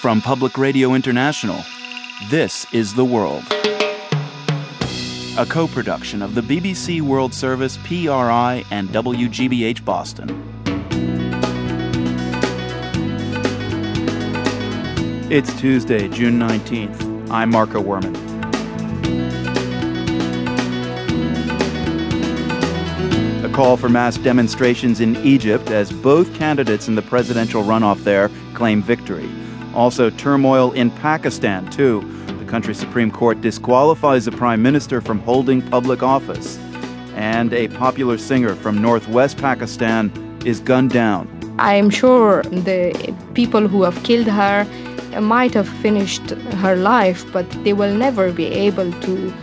From Public Radio International, this is The World. A co production of the BBC World Service, PRI, and WGBH Boston. It's Tuesday, June 19th. I'm Marco Werman. A call for mass demonstrations in Egypt as both candidates in the presidential runoff there claim victory. Also, turmoil in Pakistan, too. The country's Supreme Court disqualifies a prime minister from holding public office. And a popular singer from northwest Pakistan is gunned down. I am sure the people who have killed her might have finished her life, but they will never be able to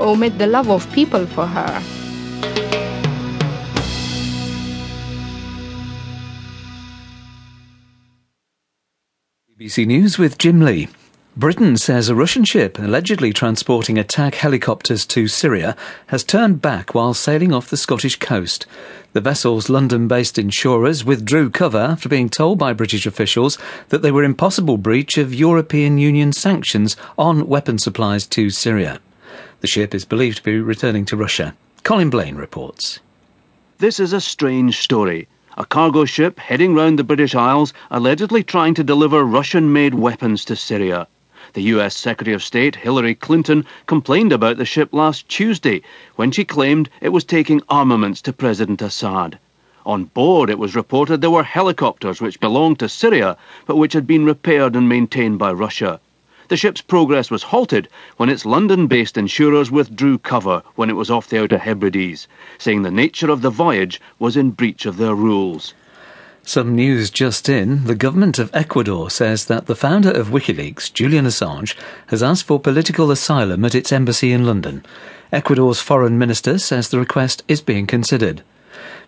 omit the love of people for her. BBC News with Jim Lee. Britain says a Russian ship allegedly transporting attack helicopters to Syria has turned back while sailing off the Scottish coast. The vessel's London based insurers withdrew cover after being told by British officials that they were in possible breach of European Union sanctions on weapon supplies to Syria. The ship is believed to be returning to Russia. Colin Blane reports. This is a strange story a cargo ship heading round the British Isles allegedly trying to deliver Russian made weapons to Syria. The US Secretary of State Hillary Clinton complained about the ship last Tuesday when she claimed it was taking armaments to President Assad. On board, it was reported there were helicopters which belonged to Syria but which had been repaired and maintained by Russia. The ship's progress was halted when its London-based insurers withdrew cover when it was off the Outer Hebrides, saying the nature of the voyage was in breach of their rules. Some news just in. The government of Ecuador says that the founder of WikiLeaks, Julian Assange, has asked for political asylum at its embassy in London. Ecuador's foreign minister says the request is being considered.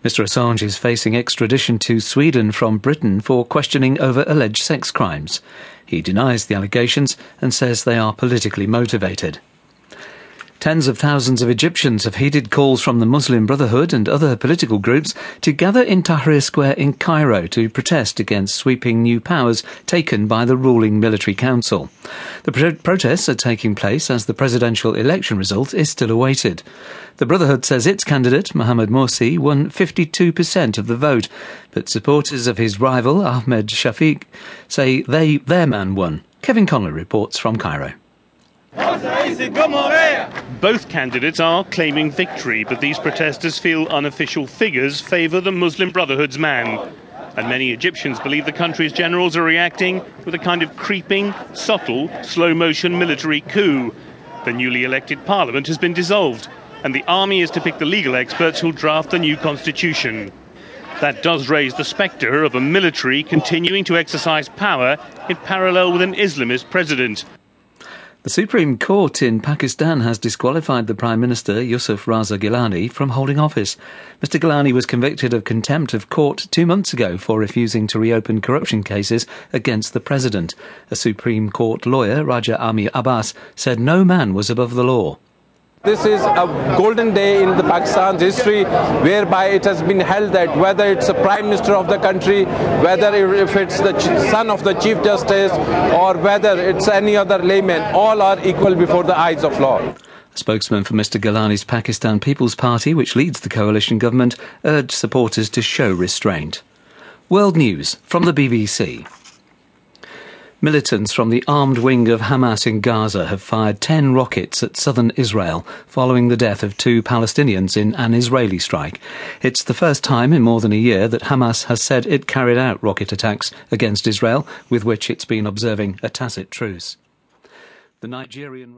Mr. Assange is facing extradition to Sweden from Britain for questioning over alleged sex crimes. He denies the allegations and says they are politically motivated. Tens of thousands of Egyptians have heeded calls from the Muslim Brotherhood and other political groups to gather in Tahrir Square in Cairo to protest against sweeping new powers taken by the ruling military council. The pro- protests are taking place as the presidential election result is still awaited. The Brotherhood says its candidate, Mohamed Morsi, won 52% of the vote, but supporters of his rival, Ahmed Shafiq, say they, their man won. Kevin Connolly reports from Cairo. Both candidates are claiming victory, but these protesters feel unofficial figures favour the Muslim Brotherhood's man. And many Egyptians believe the country's generals are reacting with a kind of creeping, subtle, slow motion military coup. The newly elected parliament has been dissolved, and the army is to pick the legal experts who'll draft the new constitution. That does raise the spectre of a military continuing to exercise power in parallel with an Islamist president. The Supreme Court in Pakistan has disqualified the Prime Minister Yusuf Raza Gilani from holding office. Mr. Gilani was convicted of contempt of court two months ago for refusing to reopen corruption cases against the President. A Supreme Court lawyer, Raja Amir Abbas, said no man was above the law. This is a golden day in the Pakistan's history whereby it has been held that whether it's a prime minister of the country, whether if it's the son of the chief justice, or whether it's any other layman, all are equal before the eyes of law. A spokesman for Mr. Gilani's Pakistan People's Party, which leads the coalition government, urged supporters to show restraint. World News from the BBC. Militants from the armed wing of Hamas in Gaza have fired 10 rockets at southern Israel following the death of two Palestinians in an Israeli strike. It's the first time in more than a year that Hamas has said it carried out rocket attacks against Israel, with which it's been observing a tacit truce. The Nigerian